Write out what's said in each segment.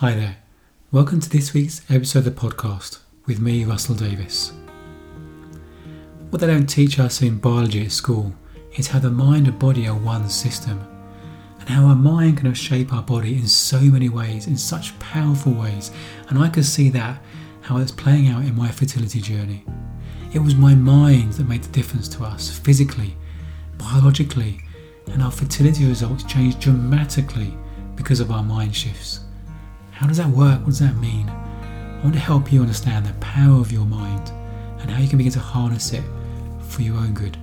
Hi there. Welcome to this week's episode of the podcast with me, Russell Davis. What they don't teach us in biology at school is how the mind and body are one system, and how our mind can shape our body in so many ways, in such powerful ways. And I could see that, how it's playing out in my fertility journey. It was my mind that made the difference to us physically, biologically, and our fertility results changed dramatically because of our mind shifts. How does that work? What does that mean? I want to help you understand the power of your mind and how you can begin to harness it for your own good.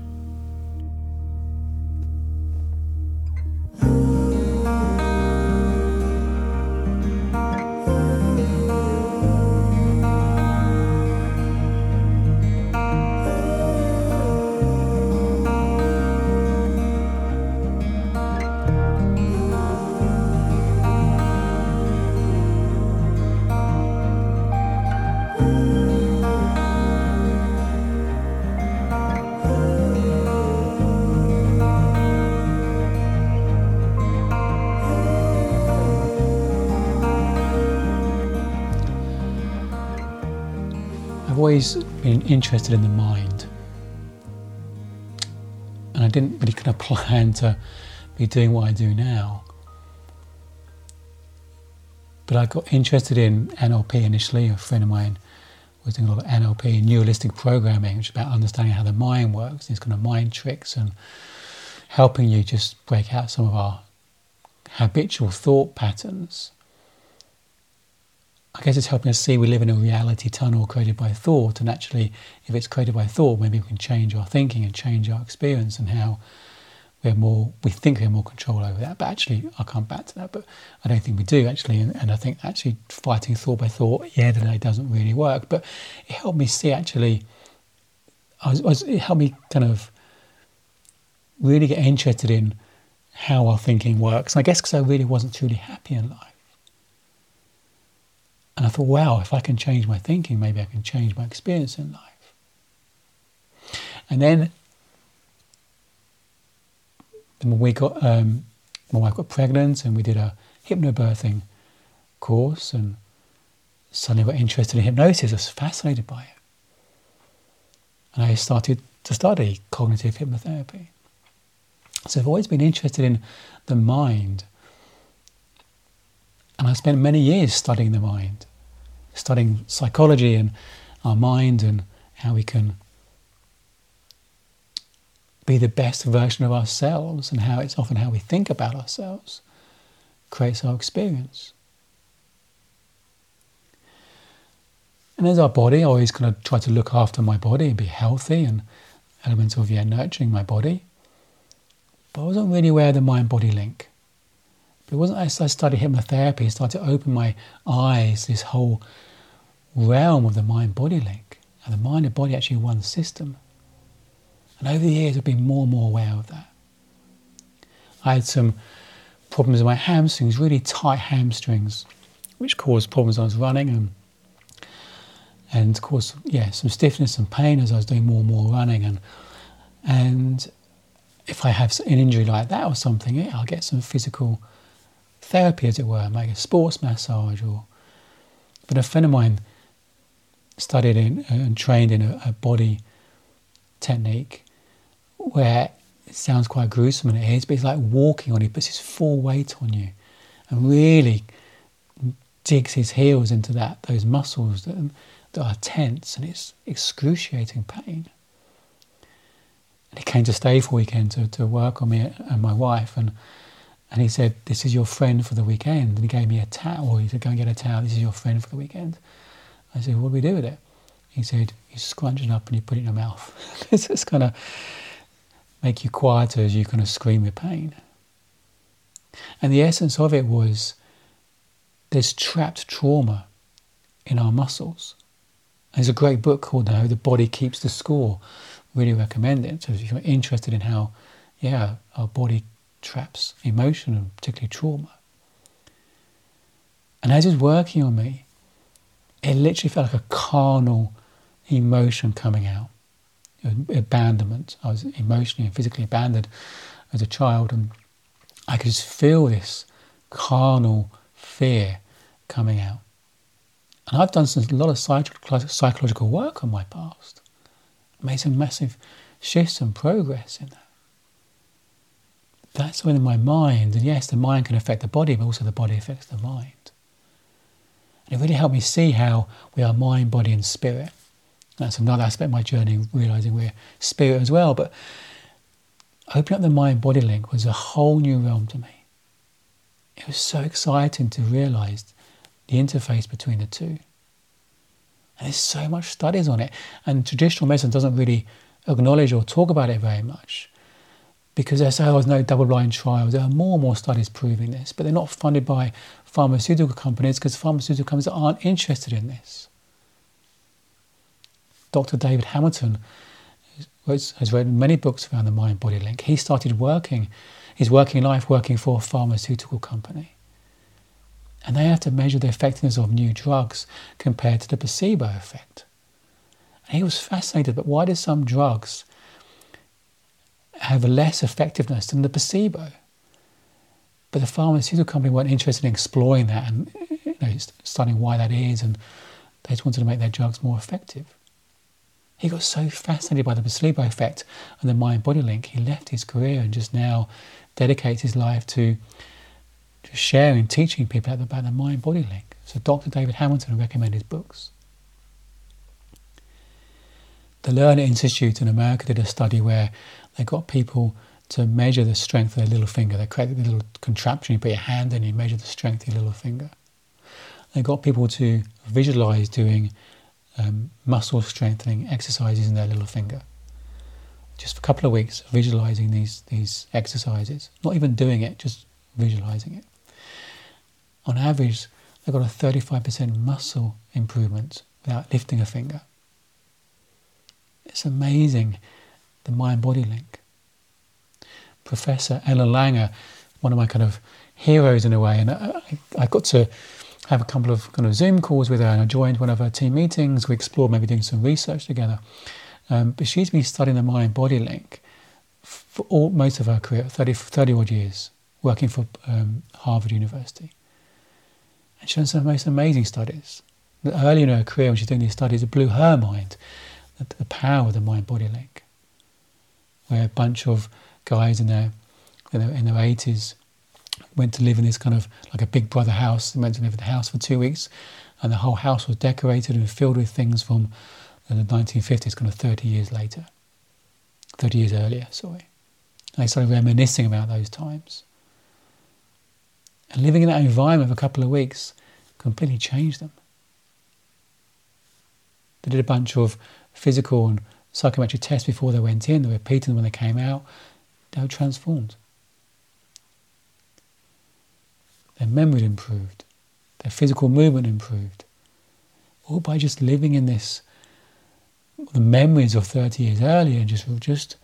I've always been interested in the mind. And I didn't really kind of plan to be doing what I do now. But I got interested in NLP initially. A friend of mine was doing a lot of NLP, neuro-linguistic programming, which is about understanding how the mind works, these kind of mind tricks, and helping you just break out some of our habitual thought patterns I guess it's helping us see we live in a reality tunnel created by thought, and actually, if it's created by thought, maybe we can change our thinking and change our experience and how we have more. We think we have more control over that, but actually, I'll come back to that. But I don't think we do actually, and, and I think actually fighting thought by thought, yeah, today doesn't really work. But it helped me see actually. I was, was, it helped me kind of really get interested in how our thinking works. And I guess because I really wasn't truly happy in life. And I thought, wow, if I can change my thinking, maybe I can change my experience in life. And then when we got, um, my wife got pregnant and we did a hypnobirthing course and suddenly got interested in hypnosis. I was fascinated by it. And I started to study cognitive hypnotherapy. So I've always been interested in the mind. And I spent many years studying the mind studying psychology and our mind and how we can be the best version of ourselves and how it's often how we think about ourselves creates our experience. And there's our body. I always kind of try to look after my body and be healthy and elements of yeah, nurturing my body. But I wasn't really aware of the mind body link. But it wasn't as I studied hypnotherapy, I started to open my eyes, this whole realm of the mind body link. And the mind and body actually one system. And over the years, I've been more and more aware of that. I had some problems with my hamstrings, really tight hamstrings, which caused problems I was running and and course, yeah, some stiffness and pain as I was doing more and more running and and if I have an injury like that or something, yeah, I'll get some physical therapy, as it were, make a sports massage or. But a friend of mine studied in, and trained in a, a body technique where it sounds quite gruesome and it is, but it's like walking on you, puts his full weight on you and really digs his heels into that those muscles that, that are tense and it's excruciating pain. And he came to stay for a weekend to, to work on me and my wife and and he said, This is your friend for the weekend. And he gave me a towel. He said, Go and get a towel. This is your friend for the weekend. I said, What do we do with it? He said, You scrunch it up and you put it in your mouth. it's just kind of make you quieter as you kind of scream with pain. And the essence of it was there's trapped trauma in our muscles. There's a great book called How The Body Keeps the Score. Really recommend it. So if you're interested in how, yeah, our body traps emotion and particularly trauma. And as he's working on me, it literally felt like a carnal emotion coming out. Abandonment. I was emotionally and physically abandoned as a child, and I could just feel this carnal fear coming out. And I've done some, a lot of psychological work on my past, made some massive shifts and progress in that. That's within my mind, and yes, the mind can affect the body, but also the body affects the mind. And it really helped me see how we are mind, body, and spirit. That's another aspect of my journey, realizing we're spirit as well. But opening up the mind body link was a whole new realm to me. It was so exciting to realize the interface between the two. And there's so much studies on it. And traditional medicine doesn't really acknowledge or talk about it very much because there was no double blind trials. There are more and more studies proving this, but they're not funded by pharmaceutical companies because pharmaceutical companies aren't interested in this. Dr. David Hamilton has written many books around the mind body link. He started working, his working life working for a pharmaceutical company and they have to measure the effectiveness of new drugs compared to the placebo effect. And he was fascinated, but why do some drugs have less effectiveness than the placebo? But the pharmaceutical company weren't interested in exploring that and you know, studying why that is, and they just wanted to make their drugs more effective. He got so fascinated by the placebo effect and the mind body link, he left his career and just now dedicates his life to just sharing, teaching people about the mind body link. So Dr. David Hamilton recommended his books. The Lerner Institute in America did a study where they got people to measure the strength of their little finger. They created a little contraption, you put your hand in, you measure the strength of your little finger. They got people to visualize doing um, muscle strengthening exercises in their little finger. Just for a couple of weeks, visualizing these, these exercises. Not even doing it, just visualizing it on average, they've got a 35% muscle improvement without lifting a finger. It's amazing the mind body link. Professor Ellen Langer, one of my kind of heroes in a way, and I, I got to have a couple of kind of Zoom calls with her, and I joined one of her team meetings. We explored maybe doing some research together. Um, but she's been studying the mind body link for all, most of her career, 30, 30 odd years, working for um, Harvard University. And she's done some most amazing studies. Early in her career, when she's doing these studies, it blew her mind the power of the mind body link. Where a bunch of guys in their, in their, in their 80s went to live in this kind of like a big brother house. They went to live in the house for two weeks, and the whole house was decorated and filled with things from the 1950s, kind of 30 years later. 30 years earlier, sorry. And they started reminiscing about those times. And living in that environment for a couple of weeks completely changed them. They did a bunch of physical and psychometric tests before they went in, they repeated them when they came out. They were transformed. Their memory improved, their physical movement improved. All by just living in this, the memories of 30 years earlier, and just, just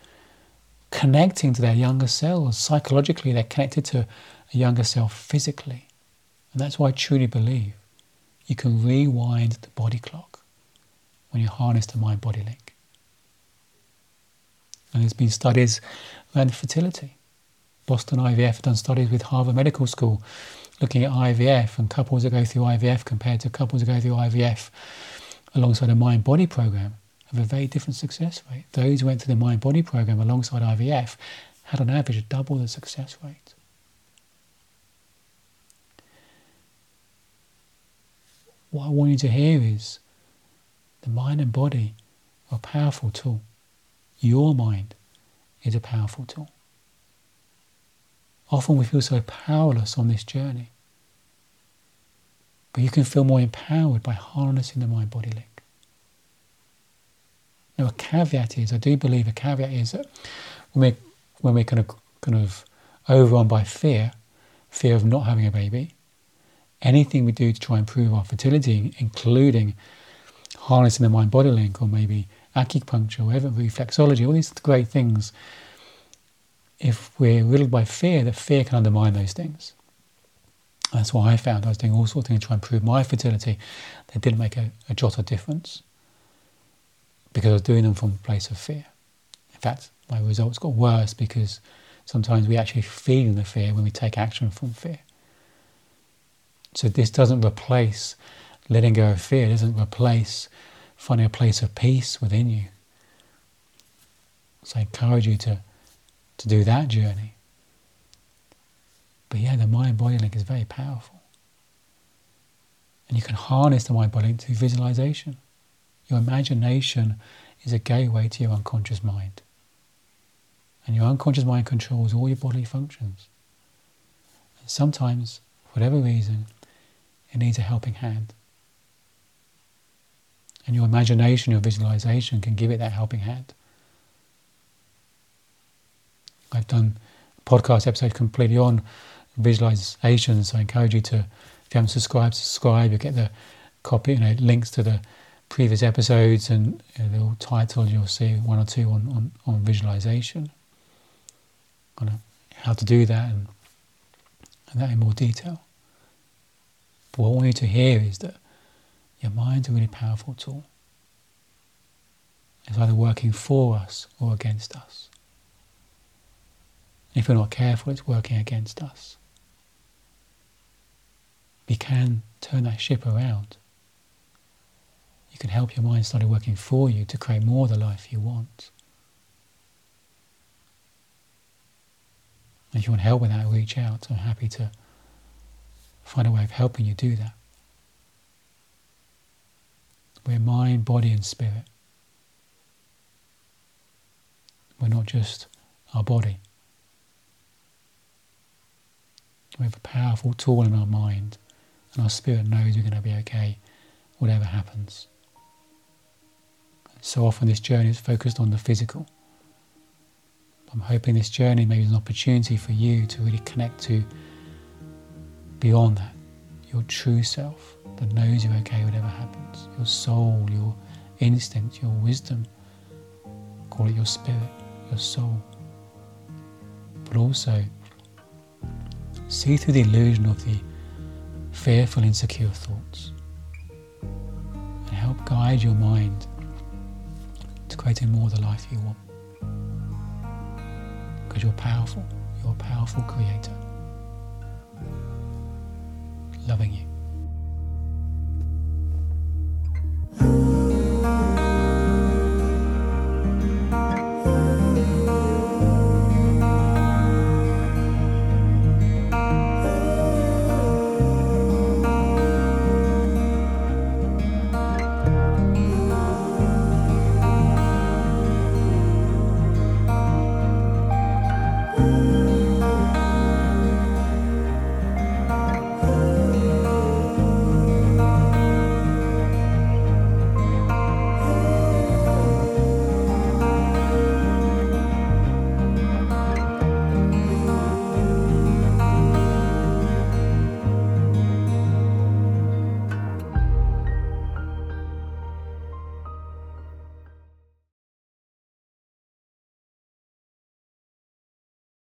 connecting to their younger selves. Psychologically, they're connected to a younger self physically. And that's why I truly believe you can rewind the body clock when you harness the mind body link. And there's been studies around fertility. Boston IVF have done studies with Harvard Medical School looking at IVF and couples that go through IVF compared to couples that go through IVF alongside a mind body program have a very different success rate. Those who went through the mind body program alongside IVF had on average double the success rate. What I want you to hear is the mind and body are a powerful tool. Your mind is a powerful tool. Often we feel so powerless on this journey. But you can feel more empowered by harnessing the mind body link. Now, a caveat is, I do believe a caveat is that when we when we're kind of kind of overrun by fear, fear of not having a baby, anything we do to try and improve our fertility, including harnessing the mind body link or maybe acupuncture, whatever, reflexology, all these great things, if we're riddled by fear, the fear can undermine those things. That's what I found I was doing all sorts of things to try and improve my fertility They didn't make a, a jot of difference because I was doing them from a place of fear. In fact, my results got worse because sometimes we actually feel the fear when we take action from fear. So this doesn't replace letting go of fear, doesn't replace finding a place of peace within you. So I encourage you to, to do that journey. But yeah, the mind body link is very powerful. And you can harness the mind body link through visualization. Your imagination is a gateway to your unconscious mind. And your unconscious mind controls all your bodily functions. And sometimes, for whatever reason, it needs a helping hand. And your imagination, your visualization can give it that helping hand. I've done a podcast episode completely on visualization, so I encourage you to, if you haven't subscribed, subscribe. You'll get the copy, you know, links to the previous episodes and you know, the title, you'll see one or two on, on, on visualization, on how to do that and, and that in more detail. But what I want you to hear is that your mind's a really powerful tool. It's either working for us or against us. If we're not careful, it's working against us. We can turn that ship around. You can help your mind start working for you to create more of the life you want. If you want help with that, reach out. I'm happy to find a way of helping you do that. We're mind, body, and spirit. We're not just our body. We have a powerful tool in our mind, and our spirit knows we're going to be okay, whatever happens. So often, this journey is focused on the physical. I'm hoping this journey maybe is an opportunity for you to really connect to beyond that, your true self that knows you're okay whatever happens, your soul, your instinct, your wisdom. Call it your spirit, your soul. But also, see through the illusion of the fearful, insecure thoughts and help guide your mind to creating more of the life you want. Because you're powerful, you're a powerful creator. Loving you.